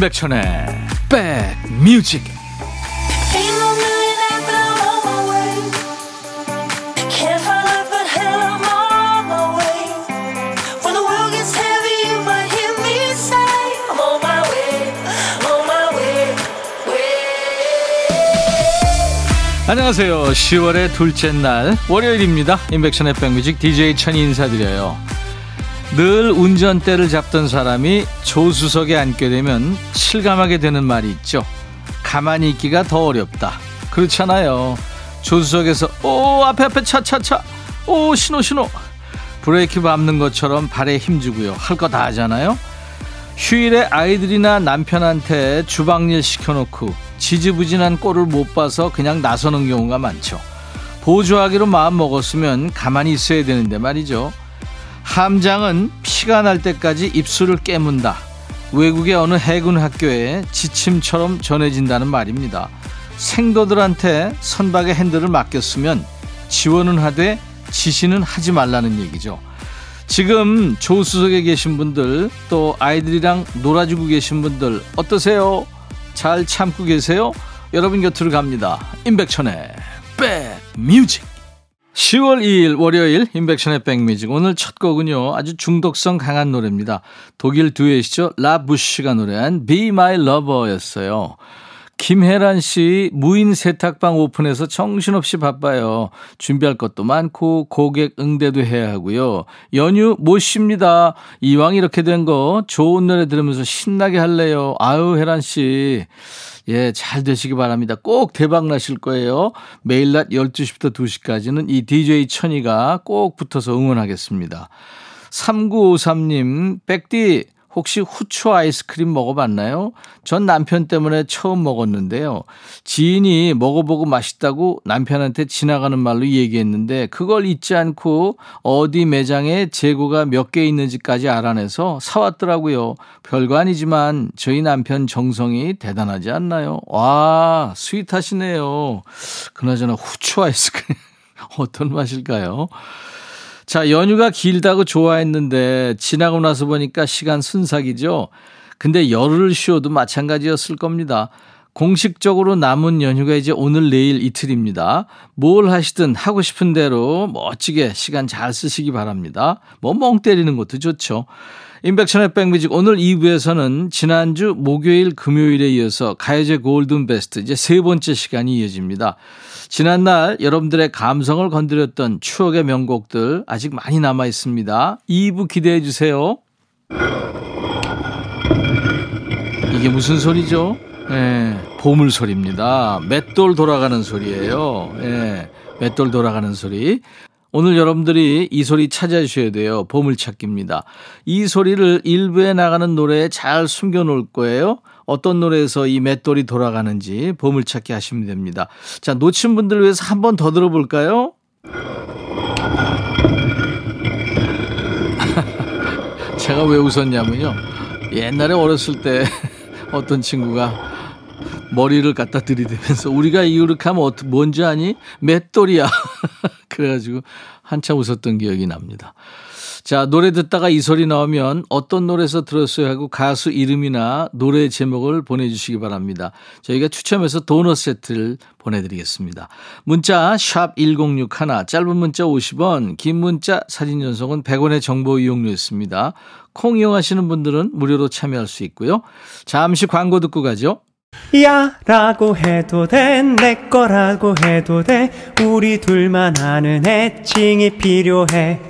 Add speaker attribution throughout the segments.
Speaker 1: 임백천의 백뮤직. 안녕하세요. 10월의 둘째 날 월요일입니다. 임백천의 백뮤직 DJ 천이 인사드려요 늘 운전대를 잡던 사람이 조수석에 앉게 되면 실감하게 되는 말이 있죠. 가만히 있기가 더 어렵다. 그렇잖아요. 조수석에서 오 앞에 앞에 차차차 오 신호 신호 브레이크 밟는 것처럼 발에 힘주고요. 할 거 다 하잖아요. 휴일에 아이들이나 남편한테 주방일 시켜놓고 지지부진한 꼴을 못 봐서 그냥 나서는 경우가 많죠. 보조하기로 마음 먹었으면 가만히 있어야 되는데 말이죠. 함장은 피가 날 때까지 입술을 깨문다. 외국의 어느 해군 학교에 지침처럼 전해진다는 말입니다. 생도들한테 선박의 핸들을 맡겼으면 지원은 하되 지시는 하지 말라는 얘기죠. 지금 조수석에 계신 분들 또 아이들이랑 놀아주고 계신 분들 어떠세요? 잘 참고 계세요? 여러분 곁으로 갑니다. 임백천의 백뮤직 10월 2일 월요일 인백션의 백뮤직 오늘 첫 곡은요 아주 중독성 강한 노래입니다 독일 듀엣이죠 라부쉬가 노래한 Be My Lover였어요 김혜란 씨 무인 세탁방 오픈해서 정신없이 바빠요. 준비할 것도 많고 고객 응대도 해야 하고요. 연휴 못 쉽니다. 이왕 이렇게 된 거 좋은 노래 들으면서 신나게 할래요. 아유 혜란 씨. 예, 잘 되시기 바랍니다. 꼭 대박 나실 거예요. 매일 낮 12시부터 2시까지는 이 DJ 천이가 꼭 붙어서 응원하겠습니다. 3953님, 백디, 혹시 후추 아이스크림 먹어봤나요? 전 남편 때문에 처음 먹었는데요. 지인이 먹어보고 맛있다고 남편한테 지나가는 말로 얘기했는데 그걸 잊지 않고 어디 매장에 재고가 몇 개 있는지까지 알아내서 사왔더라고요. 별거 아니지만 저희 남편 정성이 대단하지 않나요? 와, 스윗하시네요. 그나저나 후추 아이스크림 어떤 맛일까요? 자, 연휴가 길다고 좋아했는데 지나고 나서 보니까 시간 순삭이죠. 근데 열흘 쉬어도 마찬가지였을 겁니다. 공식적으로 남은 연휴가 이제 오늘 내일 이틀입니다. 뭘 하시든 하고 싶은 대로 멋지게 시간 잘 쓰시기 바랍니다. 뭐 멍 때리는 것도 좋죠. 인백션의 백뮤직 오늘 2부에서는 지난주 목요일 금요일에 이어서 가요제 골든 베스트 이제 세 번째 시간이 이어집니다. 지난날 여러분들의 감성을 건드렸던 추억의 명곡들 아직 많이 남아 있습니다. 2부 기대해 주세요. 이게 무슨 소리죠? 예, 보물 소리입니다. 맷돌 돌아가는 소리예요. 예, 맷돌 돌아가는 소리. 오늘 여러분들이 이 소리 찾아주셔야 돼요. 보물찾기입니다. 이 소리를 일부에 나가는 노래에 잘 숨겨 놓을 거예요. 어떤 노래에서 이 맷돌이 돌아가는지 보물찾기 하시면 됩니다. 자, 놓친 분들을 위해서 한 번 더 들어볼까요? 제가 왜 웃었냐면요. 옛날에 어렸을 때 어떤 친구가 머리를 갖다 들이대면서 우리가 이렇게 하면 뭔지 아니? 맷돌이야. 그래가지고 한참 웃었던 기억이 납니다. 자, 노래 듣다가 이 소리 나오면 어떤 노래에서 들었어요 하고 가수 이름이나 노래 제목을 보내주시기 바랍니다. 저희가 추첨해서 도넛 세트를 보내드리겠습니다. 문자 1061, 짧은 문자 50원, 긴 문자 사진 전송은 100원의 정보 이용료였습니다. 콩 이용하시는 분들은 무료로 참여할 수 있고요. 잠시 광고 듣고 가죠.
Speaker 2: 야 라고 해도 돼 내 거라고 해도 돼 우리 둘만 아는 애칭이 필요해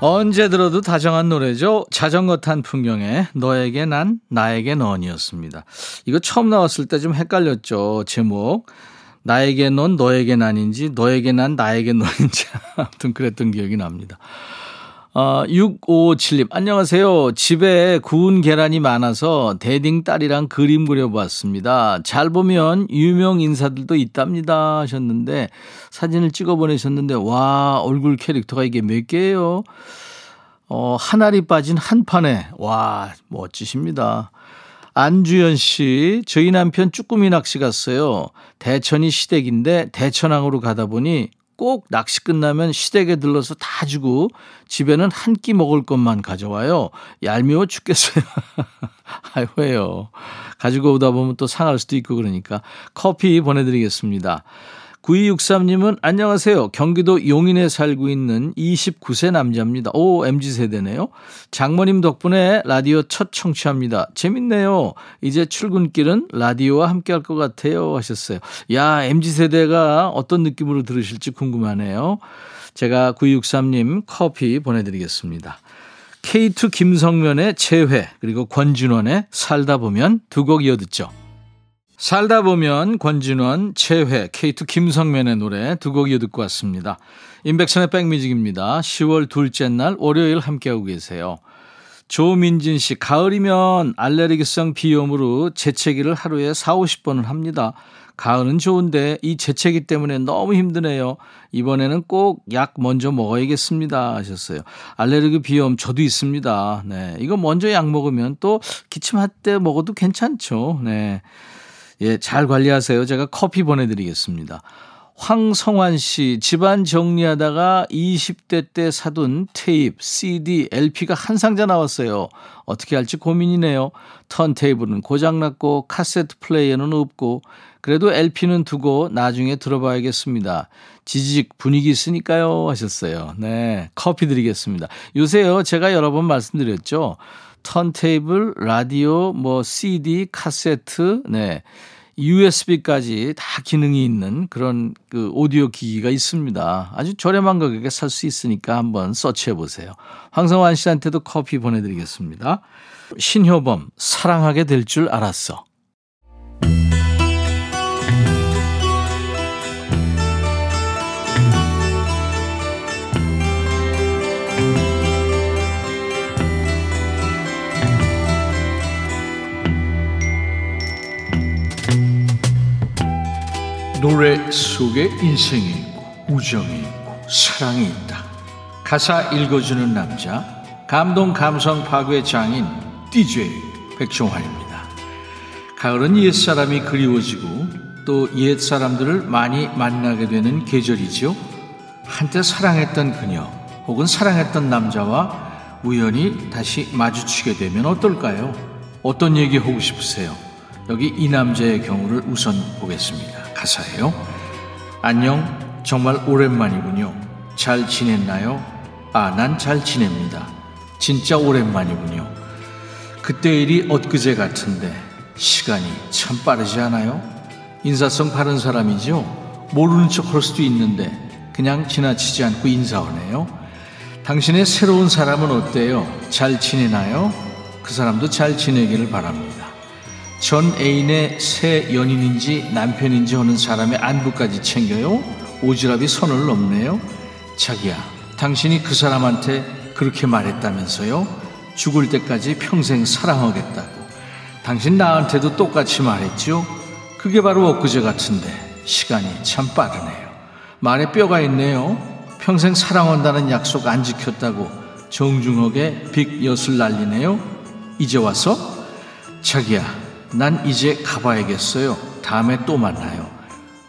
Speaker 1: 언제 들어도 다정한 노래죠. 자전거 탄 풍경에 너에게 난 나에게 넌이었습니다. 이거 처음 나왔을 때 좀 헷갈렸죠. 제목. 나에게 넌 너에게 난인지 너에게 난 나에게 넌인지 아무튼 그랬던 기억이 납니다. 어, 6557님, 안녕하세요. 집에 구운 계란이 많아서 대딩 딸이랑 그림 그려보았습니다. 잘 보면 유명 인사들도 있답니다. 하셨는데, 사진을 찍어 보내셨는데, 와, 얼굴 캐릭터가 이게 몇 개예요? 어, 한 알이 빠진 한 판에, 와, 멋지십니다. 안주연 씨, 저희 남편 쭈꾸미 낚시 갔어요. 대천이 시댁인데 대천항으로 가다 보니 꼭 낚시 끝나면 시댁에 들러서 다 주고 집에는 한 끼 먹을 것만 가져와요. 얄미워 죽겠어요. 아유, 왜요? 가지고 오다 보면 또 상할 수도 있고 그러니까 커피 보내드리겠습니다. 9263님은 안녕하세요. 경기도 용인에 살고 있는 29세 남자입니다. 오, MZ세대네요. 장모님 덕분에 라디오 첫 청취합니다. 재밌네요. 이제 출근길은 라디오와 함께 할 것 같아요. 하셨어요. 야, MZ세대가 어떤 느낌으로 들으실지 궁금하네요. 제가 9263님 커피 보내드리겠습니다. K2 김성면의 재회, 그리고 권진원의 살다 보면 두 곡 이어듣죠. 살다 보면 권진원, 최회, K2 김성면의 노래 두 곡 이어 듣고 왔습니다. 인백션의 백뮤직입니다. 10월 둘째 날 월요일 함께하고 계세요. 조민진 씨, 가을이면 알레르기성 비염으로 재채기를 하루에 4, 50번을 합니다. 가을은 좋은데 이 재채기 때문에 너무 힘드네요. 이번에는 꼭 약 먼저 먹어야겠습니다. 하셨어요. 알레르기 비염 저도 있습니다. 네. 이거 먼저 약 먹으면 또 기침할 때 먹어도 괜찮죠. 네. 예, 잘 관리하세요. 제가 커피 보내드리겠습니다. 황성환 씨, 집안 정리하다가 20대 때 사둔 테이프, CD, LP가 한 상자 나왔어요. 어떻게 할지 고민이네요. 턴테이블은 고장났고 카세트 플레이어는 없고 그래도 LP는 두고 나중에 들어봐야겠습니다. 지직 분위기 있으니까요 하셨어요. 네, 커피 드리겠습니다. 요새요 제가 여러 번 말씀드렸죠. 턴테이블, 라디오, 뭐 CD, 카세트, 네. USB까지 다 기능이 있는 그런 그 오디오 기기가 있습니다. 아주 저렴한 가격에 살 수 있으니까 한번 서치해 보세요. 황성환 씨한테도 커피 보내드리겠습니다. 신효범, 사랑하게 될 줄 알았어. 노래 속에 인생이 있고 우정이 있고 사랑이 있다. 가사 읽어주는 남자 감동 감성 파괴 장인 DJ 백종환입니다. 가을은 옛사람이 그리워지고 또 옛사람들을 많이 만나게 되는 계절이죠. 한때 사랑했던 그녀 혹은 사랑했던 남자와 우연히 다시 마주치게 되면 어떨까요? 어떤 얘기 하고 싶으세요? 여기 이 남자의 경우를 우선 보겠습니다. 가사예요. 안녕, 정말 오랜만이군요. 잘 지냈나요? 아, 난 잘 지냅니다. 진짜 오랜만이군요. 그때 일이 엊그제 같은데 시간이 참 빠르지 않아요? 인사성 바른 사람이죠? 모르는 척 할 수도 있는데 그냥 지나치지 않고 인사하네요. 당신의 새로운 사람은 어때요? 잘 지내나요? 그 사람도 잘 지내기를 바랍니다. 전 애인의 새 연인인지 남편인지 하는 사람의 안부까지 챙겨요? 오지랖이 선을 넘네요? 자기야, 당신이 그 사람한테 그렇게 말했다면서요? 죽을 때까지 평생 사랑하겠다고. 당신 나한테도 똑같이 말했죠? 그게 바로 엊그제 같은데 시간이 참 빠르네요. 말에 뼈가 있네요. 평생 사랑한다는 약속 안 지켰다고 정중하게 빅 엿을 날리네요. 이제 와서 자기야 난 이제 가봐야겠어요. 다음에 또 만나요.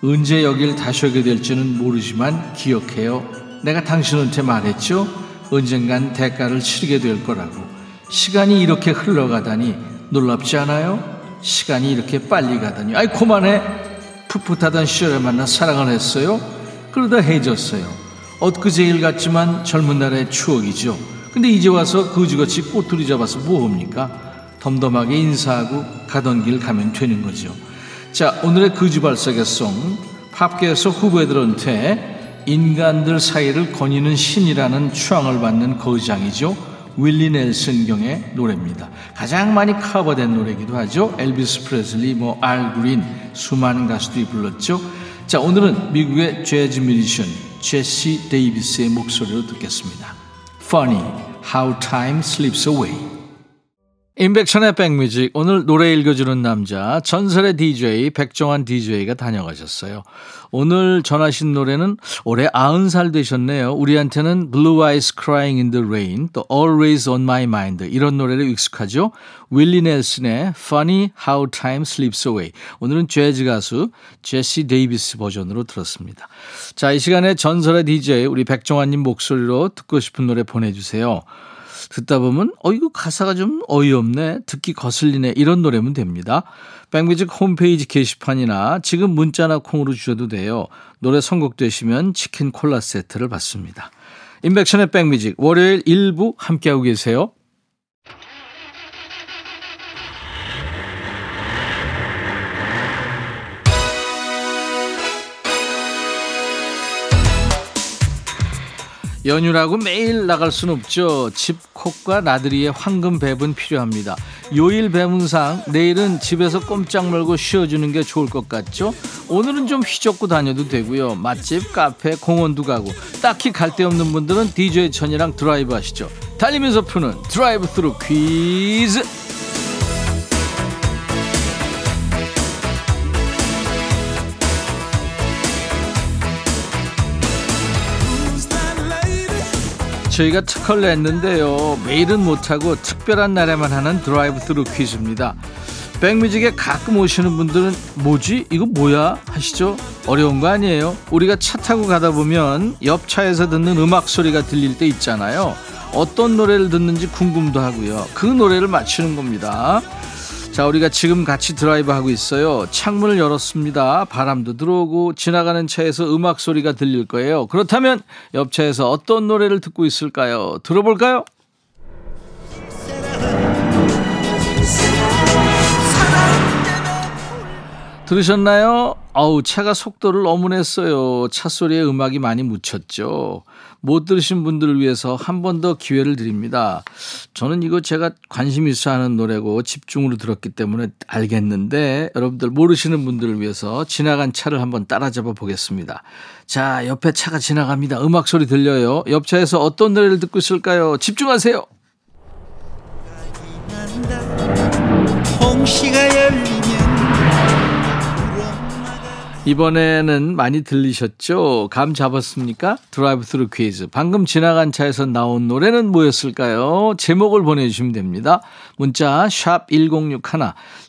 Speaker 1: 언제 여길 다시 오게 될지는 모르지만 기억해요. 내가 당신한테 말했죠? 언젠간 대가를 치르게 될 거라고. 시간이 이렇게 흘러가다니 놀랍지 않아요? 시간이 이렇게 빨리 가다니. 아이, 그만해. 풋풋하던 시절에 만나 사랑을 했어요? 그러다 헤어졌어요. 엊그제 일 같지만 젊은 날의 추억이죠. 근데 이제 와서 거지같이 꼬투리 잡아서 뭐합니까? 덤덤하게 인사하고 가던 길 가면 되는 거죠. 자, 오늘의 거지발사계송 팝계에서 후배들한테 인간들 사이를 거니는 신이라는 추앙을 받는 거장이죠. 윌리 넬슨 경의 노래입니다. 가장 많이 커버된 노래기도 하죠. 엘비스 프레슬리, 뭐 알 그린 수많은 가수들이 불렀죠. 자, 오늘은 미국의 재즈 뮤지션 제시 데이비스의 목소리로 듣겠습니다. Funny How Time Slips Away. 인백션의 백뮤직 오늘 노래 읽어주는 남자 전설의 DJ 백종환 DJ가 다녀가셨어요. 오늘 전하신 노래는 올해 90살 되셨네요. 우리한테는 Blue Eyes Crying in the Rain 또 Always on My Mind 이런 노래를 익숙하죠. 윌리 넬슨의 Funny How Time Slips Away 오늘은 재즈 가수 제시 데이비스 버전으로 들었습니다. 자 이 시간에 전설의 DJ 우리 백종환님 목소리로 듣고 싶은 노래 보내주세요. 듣다 보면 어 이거 가사가 좀 어이없네 듣기 거슬리네 이런 노래면 됩니다. 백뮤직 홈페이지 게시판이나 지금 문자나 콩으로 주셔도 돼요. 노래 선곡되시면 치킨 콜라 세트를 받습니다. 인백션의 백뮤직 월요일 1부 함께하고 계세요. 연휴라고 매일 나갈 순 없죠. 집콕과 나들이의 황금 배분 필요합니다. 요일 배분상 내일은 집에서 꼼짝 말고 쉬어주는 게 좋을 것 같죠? 오늘은 좀 휘젓고 다녀도 되고요. 맛집, 카페, 공원도 가고 딱히 갈 데 없는 분들은 DJ 천이랑 드라이브 하시죠. 달리면서 푸는 드라이브 스루 퀴즈. 저희가 특허를 냈는데요. 매일은 못하고 특별한 날에만 하는 드라이브 스루 퀴즈입니다. 백뮤직에 가끔 오시는 분들은 뭐지? 이거 뭐야? 하시죠? 어려운 거 아니에요? 우리가 차 타고 가다 보면 옆 차에서 듣는 음악 소리가 들릴 때 있잖아요. 어떤 노래를 듣는지 궁금도 하고요. 그 노래를 맞추는 겁니다. 자, 우리가 지금 같이 드라이브 하고 있어요. 창문을 열었습니다. 바람도 들어오고 지나가는 차에서 음악 소리가 들릴 거예요. 그렇다면 옆 차에서 어떤 노래를 듣고 있을까요? 들어볼까요? 들으셨나요? 아우, 차가 속도를 냈어요. 차 소리에 음악이 많이 묻혔죠. 못 들으신 분들을 위해서 한 번 더 기회를 드립니다. 저는 이거 제가 관심 있어 하는 노래고 집중으로 들었기 때문에 알겠는데 여러분들 모르시는 분들을 위해서 지나간 차를 한번 따라잡아 보겠습니다. 자, 옆에 차가 지나갑니다. 음악 소리 들려요. 옆 차에서 어떤 노래를 듣고 있을까요? 집중하세요. 홍시가 열리면 이번에는 많이 들리셨죠? 감 잡았습니까? 드라이브 스루 퀴즈. 방금 지나간 차에서 나온 노래는 뭐였을까요? 제목을 보내주시면 됩니다. 문자 1061,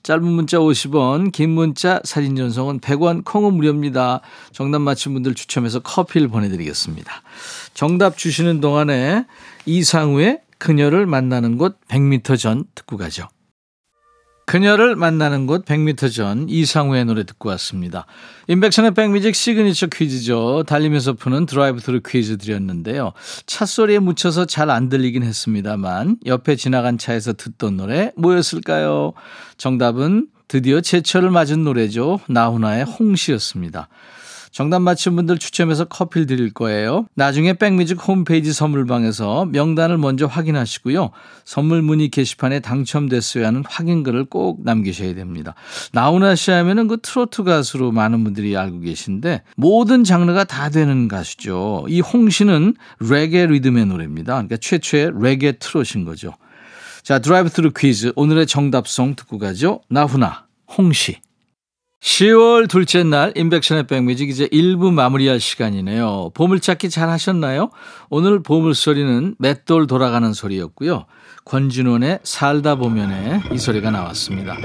Speaker 1: 짧은 문자 50원, 긴 문자 사진 전송은 100원, 콩은 무료입니다. 정답 맞힌 분들 추첨해서 커피를 보내드리겠습니다. 정답 주시는 동안에 이상우의 그녀를 만나는 곳 100m 전 듣고 가죠. 그녀를 만나는 곳 100m 전 이상우의 노래 듣고 왔습니다. 인백션의 백뮤직 시그니처 퀴즈죠. 달리면서 푸는 드라이브 스루 퀴즈 드렸는데요. 차 소리에 묻혀서 잘 안 들리긴 했습니다만 옆에 지나간 차에서 듣던 노래 뭐였을까요? 정답은 드디어 제철을 맞은 노래죠. 나훈아의 홍시였습니다. 정답 맞힌 분들 추첨해서 커피를 드릴 거예요. 나중에 백뮤직 홈페이지 선물방에서 명단을 먼저 확인하시고요. 선물 문의 게시판에 당첨됐어야 하는 확인글을 꼭 남기셔야 됩니다. 나훈아 씨 하면은 그 트로트 가수로 많은 분들이 알고 계신데 모든 장르가 다 되는 가수죠. 이 홍씨는 레게 리듬의 노래입니다. 그러니까 최초의 레게 트롯인 거죠. 자, 드라이브 스루 퀴즈. 오늘의 정답송 듣고 가죠. 나훈아, 홍시. 10월 둘째 날 인백션의 백뮤직 이제 1부 마무리할 시간이네요. 보물찾기 잘 하셨나요? 오늘 보물소리는 맷돌 돌아가는 소리였고요. 권진원의 살다 보면에 이 소리가 나왔습니다.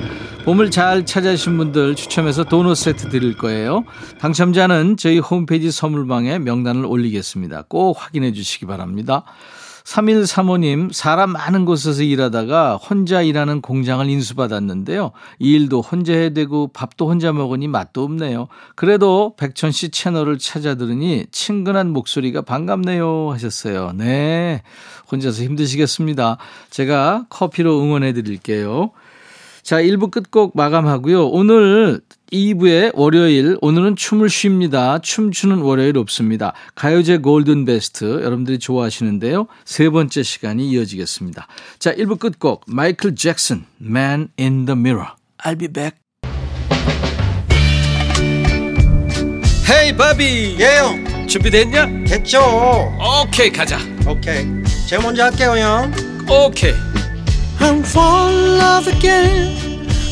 Speaker 1: 보물 잘 찾으신 분들 추첨해서 도넛 세트 드릴 거예요. 당첨자는 저희 홈페이지 선물방에 명단을 올리겠습니다. 꼭 확인해 주시기 바랍니다. 3135님, 사람 많은 곳에서 일하다가 혼자 일하는 공장을 인수받았는데요. 이 일도 혼자 해야 되고 밥도 혼자 먹으니 맛도 없네요. 그래도 백천 씨 채널을 찾아 들으니 친근한 목소리가 반갑네요 하셨어요. 네. 혼자서 힘드시겠습니다. 제가 커피로 응원해 드릴게요. 자, 1부 끝곡 마감하고요. 오늘 2부의 월요일, 오늘은 춤을 쉽니다. 춤추는 월요일 없습니다. 가요제 골든 베스트, 여러분들이 좋아하시는데요. 세 번째 시간이 이어지겠습니다. 자, 1부 끝곡, 마이클 잭슨, Man in the Mirror. I'll be back. 헤이 바비
Speaker 3: 예영
Speaker 1: 준비됐냐?
Speaker 3: 됐죠
Speaker 1: 오케이 가자
Speaker 3: 오케이 제가 먼저 할게요 형
Speaker 1: 오케이.
Speaker 3: I'm fall in love again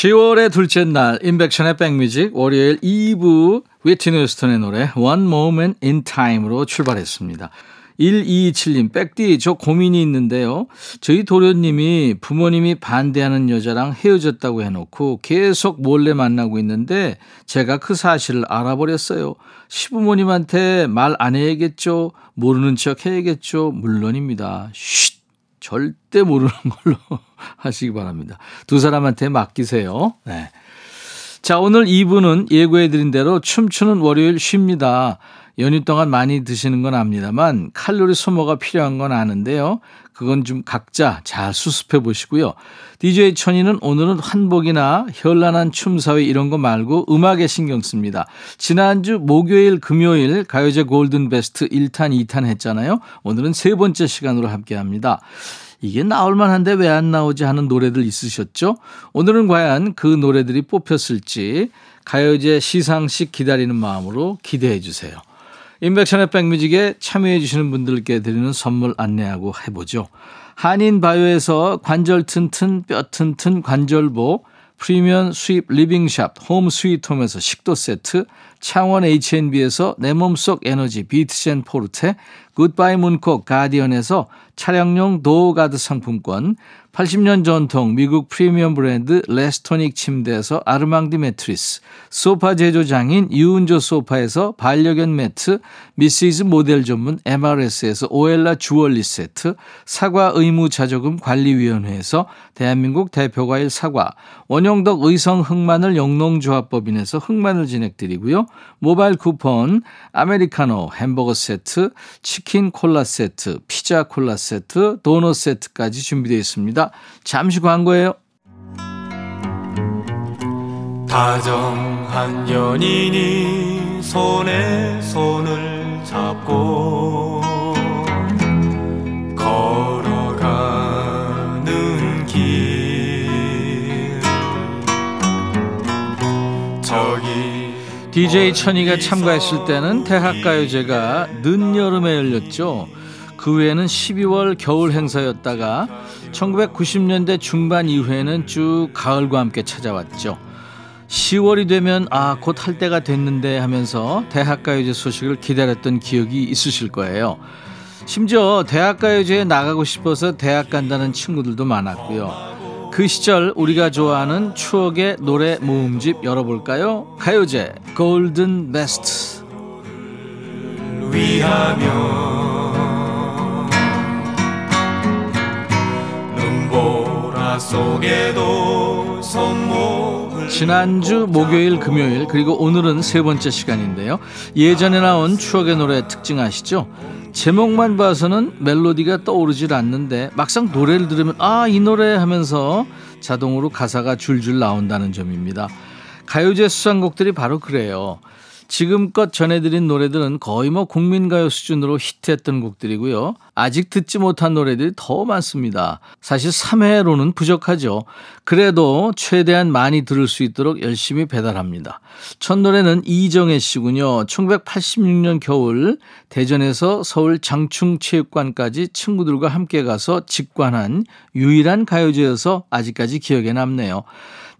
Speaker 1: 10월의 둘째 날 인백션의 백뮤직 월요일 2부 위티니 휴스턴의 노래 One Moment in Time으로 출발했습니다. 1227님, 백디, 저 고민이 있는데요. 저희 도련님이 부모님이 반대하는 여자랑 헤어졌다고 해놓고 계속 몰래 만나고 있는데 제가 그 사실을 알아버렸어요. 시부모님한테 말 안 해야겠죠? 모르는 척 해야겠죠? 물론입니다. 쉿! 절대 모르는 걸로 하시기 바랍니다. 두 사람한테 맡기세요. 네. 자, 오늘 2부는 예고해드린 대로 춤추는 월요일 쉽니다. 연휴 동안 많이 드시는 건 압니다만 칼로리 소모가 필요한 건 아는데요. 그건 좀 각자 잘 수습해 보시고요. DJ 천이는 오늘은 한복이나 현란한 춤사위 이런 거 말고 음악에 신경 씁니다. 지난주 목요일, 금요일 가요제 골든 베스트 1탄, 2탄 했잖아요. 오늘은 세 번째 시간으로 함께 합니다. 이게 나올 만한데 왜 안 나오지 하는 노래들 있으셨죠? 오늘은 과연 그 노래들이 뽑혔을지 가요제 시상식 기다리는 마음으로 기대해 주세요. 인백션의 백뮤직에 참여해 주시는 분들께 드리는 선물 안내하고 해보죠. 한인바이오에서 관절 튼튼 뼈 튼튼 관절보 프리미엄 수입 living shop 홈 스위트홈에서 식도 세트 창원 H&B에서 내 몸속 에너지 비트젠 포르테 굿바이 문콕 가디언에서 차량용 door guard 상품권 80년 전통 미국 프리미엄 브랜드 레스토닉 침대에서 아르망디 매트리스, 소파 제조장인 유운조 소파에서 반려견 매트, 미시즈 모델 전문 MRS에서 오엘라 주얼리 세트, 사과 의무 자조금 관리위원회에서 대한민국 대표과일 사과, 원형덕 의성 흑마늘 영농조합법인에서 흑마늘 진행드리고요. 모바일 쿠폰, 아메리카노 햄버거 세트, 치킨 콜라 세트, 피자 콜라 세트, 도넛 세트까지 준비되어 있습니다. 잠시 광고예요.
Speaker 4: 다정한 연인이 손에 손을 잡고
Speaker 1: DJ 천이가 참가했을 때는 대학가요제가 늦여름에 열렸죠. 그 후에는 12월 겨울 행사였다가 1990년대 중반 이후에는 쭉 가을과 함께 찾아왔죠. 10월이 되면 아, 곧 할 때가 됐는데 하면서 대학가요제 소식을 기다렸던 기억이 있으실 거예요. 심지어 대학가요제에 나가고 싶어서 대학 간다는 친구들도 많았고요. 그 시절 우리가 좋아하는 추억의 노래 모음집 열어볼까요? 가요제 골든 베스트
Speaker 4: 위하며 눈보라 속에도 손목을
Speaker 1: 지난주 목요일 금요일 그리고 오늘은 세 번째 시간인데요. 예전에 나온 추억의 노래 특징 아시죠 제목만 봐서는 멜로디가 떠오르질 않는데 막상 노래를 들으면 아 이 노래 하면서 자동으로 가사가 줄줄 나온다는 점입니다. 가요제 수상곡들이 바로 그래요 지금껏 전해드린 노래들은 거의 뭐 국민가요 수준으로 히트했던 곡들이고요. 아직 듣지 못한 노래들이 더 많습니다. 사실 3회로는 부족하죠. 그래도 최대한 많이 들을 수 있도록 열심히 배달합니다. 첫 노래는 이정혜 씨군요. 1986년 겨울 대전에서 서울 장충체육관까지 친구들과 함께 가서 직관한 유일한 가요제여서 아직까지 기억에 남네요.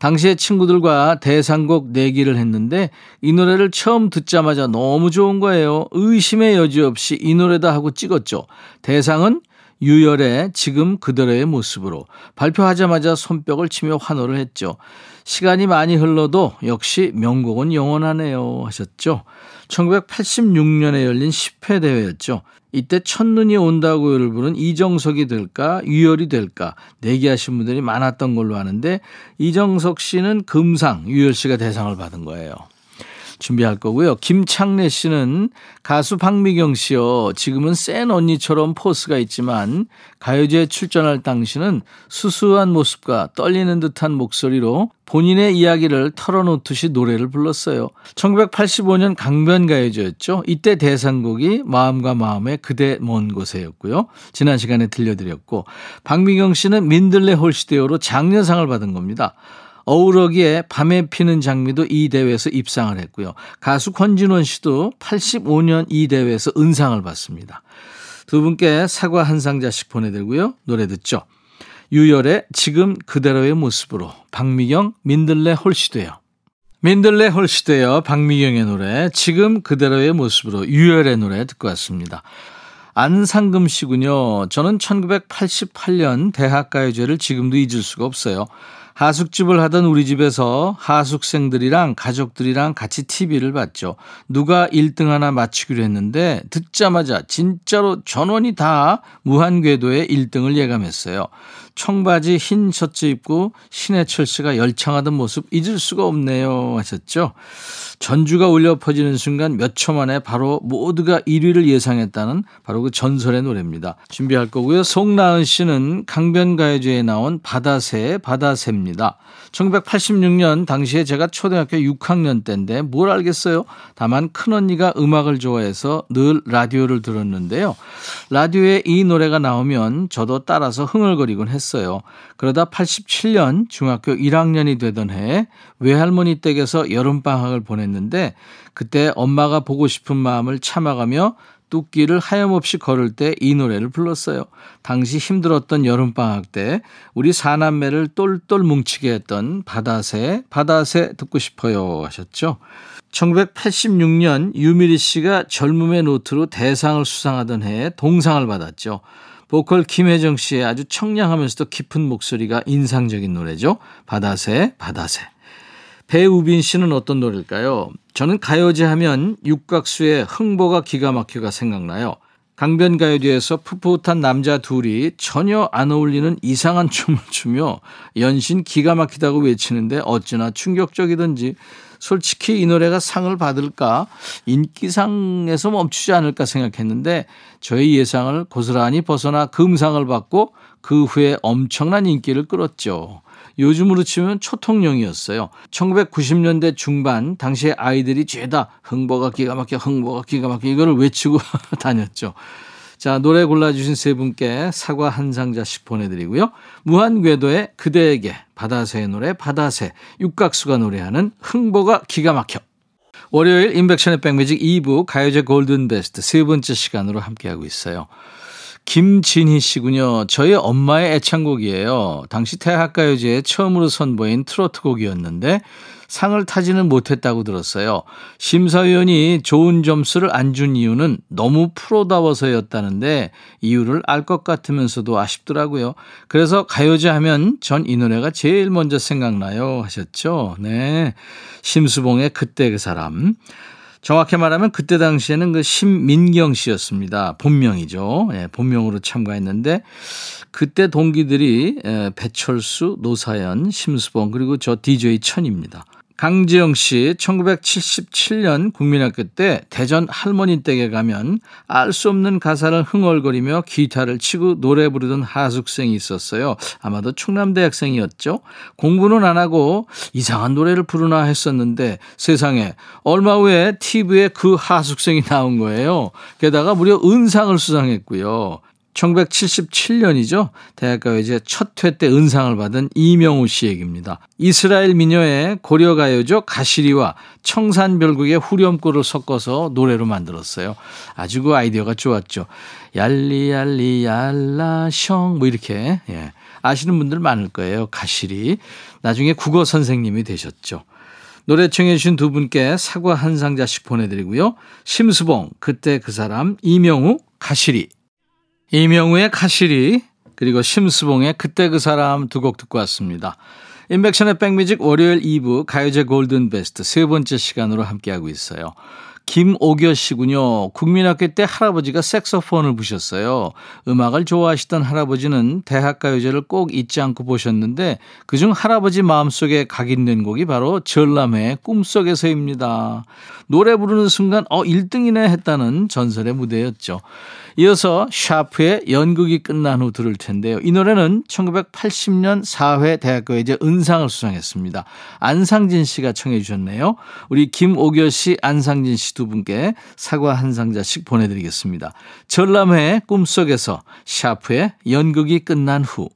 Speaker 1: 당시에 친구들과 대상곡 내기를 했는데 이 노래를 처음 듣자마자 너무 좋은 거예요. 의심의 여지 없이 이 노래다 하고 찍었죠. 대상은 유열의 지금 그대로의 모습으로 발표하자마자 손뼉을 치며 환호를 했죠. 시간이 많이 흘러도 역시 명곡은 영원하네요 하셨죠. 1986년에 열린 10회 대회였죠. 이때 첫눈이 온다고요를 부른 이정석이 될까 유열이 될까 내기하신 분들이 많았던 걸로 아는데 이정석 씨는 금상 유열 씨가 대상을 받은 거예요. 준비할 거고요. 김창래 씨는 가수 박미경 씨요. 지금은 센 언니처럼 포스가 있지만 가요제에 출전할 당시는 수수한 모습과 떨리는 듯한 목소리로 본인의 이야기를 털어놓듯이 노래를 불렀어요. 1985년 강변가요제였죠. 이때 대상곡이 마음과 마음의 그대 먼 곳에였고요. 지난 시간에 들려드렸고 박미경 씨는 민들레 홀시데어로 장려상을 받은 겁니다. 어우러기에 밤에 피는 장미도 이 대회에서 입상을 했고요. 가수 권진원 씨도 85년 이 대회에서 은상을 받습니다. 두 분께 사과 한 상자씩 보내드리고요. 노래 듣죠. 유열의 지금 그대로의 모습으로 박미경 민들레 홀시되어 민들레 홀시되어 박미경의 노래 지금 그대로의 모습으로 유열의 노래 듣고 왔습니다. 안상금 씨군요. 저는 1988년 대학가요제를 지금도 잊을 수가 없어요. 하숙집을 하던 우리 집에서 하숙생들이랑 가족들이랑 같이 TV를 봤죠. 누가 1등 하나 맞추기로 했는데 듣자마자 진짜로 전원이 다 무한궤도의 1등을 예감했어요. 청바지 흰 셔츠 입고 신해철 씨가 열창하던 모습 잊을 수가 없네요 하셨죠. 전주가 울려 퍼지는 순간 몇 초 만에 바로 모두가 1위를 예상했다는 바로 그 전설의 노래입니다. 준비할 거고요. 송나은 씨는 강변가요제에 나온 바다새 바다새입니다. 1986년 당시에 제가 초등학교 6학년 때인데 뭘 알겠어요. 다만 큰언니가 음악을 좋아해서 늘 라디오를 들었는데요. 라디오에 이 노래가 나오면 저도 따라서 흥얼거리곤 했어요. 그러다 87년 중학교 1학년이 되던 해에 외할머니 댁에서 여름방학을 보냈는데 그때 엄마가 보고 싶은 마음을 참아가며 뚝길을 하염없이 걸을 때 이 노래를 불렀어요. 당시 힘들었던 여름방학 때 우리 사남매를 똘똘 뭉치게 했던 바다새, 바다새 듣고 싶어요 하셨죠. 1986년 유미리 씨가 젊음의 노트로 대상을 수상하던 해에 동상을 받았죠. 보컬 김혜정 씨의 아주 청량하면서도 깊은 목소리가 인상적인 노래죠. 바다새, 바다새. 배우빈 씨는 어떤 노래일까요? 저는 가요제 하면 육각수의 흥보가 기가 막혀가 생각나요. 강변가요제에서 풋풋한 남자 둘이 전혀 안 어울리는 이상한 춤을 추며 연신 기가 막히다고 외치는데 어찌나 충격적이든지 솔직히 이 노래가 상을 받을까 인기상에서 멈추지 않을까 생각했는데 저의 예상을 고스란히 벗어나 금상을 받고 그 후에 엄청난 인기를 끌었죠. 요즘으로 치면 초통령이었어요. 1990년대 중반 당시에 아이들이 죄다 흥보가 기가 막혀 흥보가 기가 막혀 이거를 외치고 다녔죠. 자, 노래 골라주신 세 분께 사과 한 상자씩 보내드리고요. 무한궤도의 그대에게 바다새의 노래 바다새 육각수가 노래하는 흥보가 기가 막혀. 월요일 인백션의 백뮤직 2부 가요제 골든 베스트 세 번째 시간으로 함께하고 있어요. 김진희 씨군요. 저희 엄마의 애창곡이에요. 당시 태학가요제에 처음으로 선보인 트로트곡이었는데 상을 타지는 못했다고 들었어요. 심사위원이 좋은 점수를 안 준 이유는 너무 프로다워서였다는데 이유를 알 것 같으면서도 아쉽더라고요. 그래서 가요제 하면 전 이 노래가 제일 먼저 생각나요 하셨죠. 네. 심수봉의 그때 그 사람. 정확히 말하면 그때 당시에는 그 신민경 씨였습니다. 본명이죠. 예, 본명으로 참가했는데 그때 동기들이 예, 배철수, 노사연, 심수봉 그리고 저 DJ 천입니다. 강지영 씨, 1977년 국민학교 때 대전 할머니 댁에 가면 알 수 없는 가사를 흥얼거리며 기타를 치고 노래 부르던 하숙생이 있었어요. 아마도 충남대 학생이었죠. 공부는 안 하고 이상한 노래를 부르나 했었는데 세상에 얼마 후에 TV에 그 하숙생이 나온 거예요. 게다가 무려 은상을 수상했고요. 1977년이죠. 대학가요제 첫 회 때 은상을 받은 이명우 씨 얘기입니다. 이스라엘 미녀의 고려가요죠. 가시리와 청산별곡의 후렴구를 섞어서 노래로 만들었어요. 아주 그 아이디어가 좋았죠. 얄리 얄리 얄라셩 뭐 이렇게 예. 아시는 분들 많을 거예요. 가시리. 나중에 국어 선생님이 되셨죠. 노래 청해 주신 두 분께 사과 한 상자씩 보내드리고요. 심수봉, 그때 그 사람, 이명우, 가시리. 이명우의 카시리 그리고 심수봉의 그때 그 사람 두 곡 듣고 왔습니다. 인백션의 백뮤직 월요일 2부 가요제 골든 베스트 세 번째 시간으로 함께하고 있어요. 김오겨 씨군요. 국민학교 때 할아버지가 색소폰을 부셨어요. 음악을 좋아하시던 할아버지는 대학가요제를 꼭 잊지 않고 보셨는데 그중 할아버지 마음속에 각인된 곡이 바로 전람회의 꿈속에서입니다. 노래 부르는 순간 어 1등이네 했다는 전설의 무대였죠. 이어서 샤프의 연극이 끝난 후 들을 텐데요. 이 노래는 1980년 4회 대학교이제 은상을 수상했습니다. 안상진 씨가 청해 주셨네요. 우리 김오교 씨, 안상진 씨 두 분께 사과 한 상자씩 보내드리겠습니다. 전람회의 꿈속에서 샤프의 연극이 끝난 후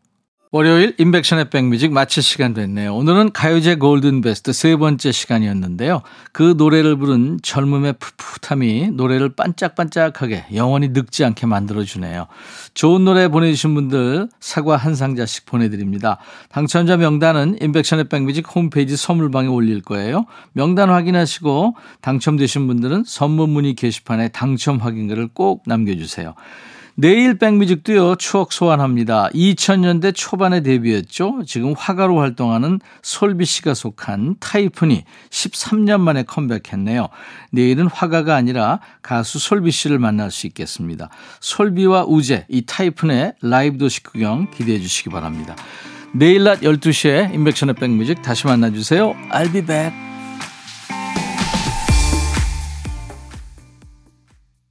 Speaker 1: 월요일 인백션의 백뮤직 마칠 시간 됐네요. 오늘은 가요제 골든 베스트 세 번째 시간이었는데요. 그 노래를 부른 젊음의 풋풋함이 노래를 반짝반짝하게 영원히 늙지 않게 만들어주네요. 좋은 노래 보내주신 분들 사과 한 상자씩 보내드립니다. 당첨자 명단은 인백션의 백뮤직 홈페이지 선물방에 올릴 거예요. 명단 확인하시고 당첨되신 분들은 선물 문의 게시판에 당첨 확인글을 꼭 남겨주세요. 내일 백뮤직도요, 추억 소환합니다. 2000년대 초반에 데뷔했죠. 지금 화가로 활동하는 솔비 씨가 속한 타이푼이 13년 만에 컴백했네요. 내일은 화가가 아니라 가수 솔비 씨를 만날 수 있겠습니다. 솔비와 우재, 이 타이푼의 라이브 도시 구경 기대해 주시기 바랍니다. 내일 낮 12시에 인백션의 백뮤직 다시 만나주세요. I'll be back.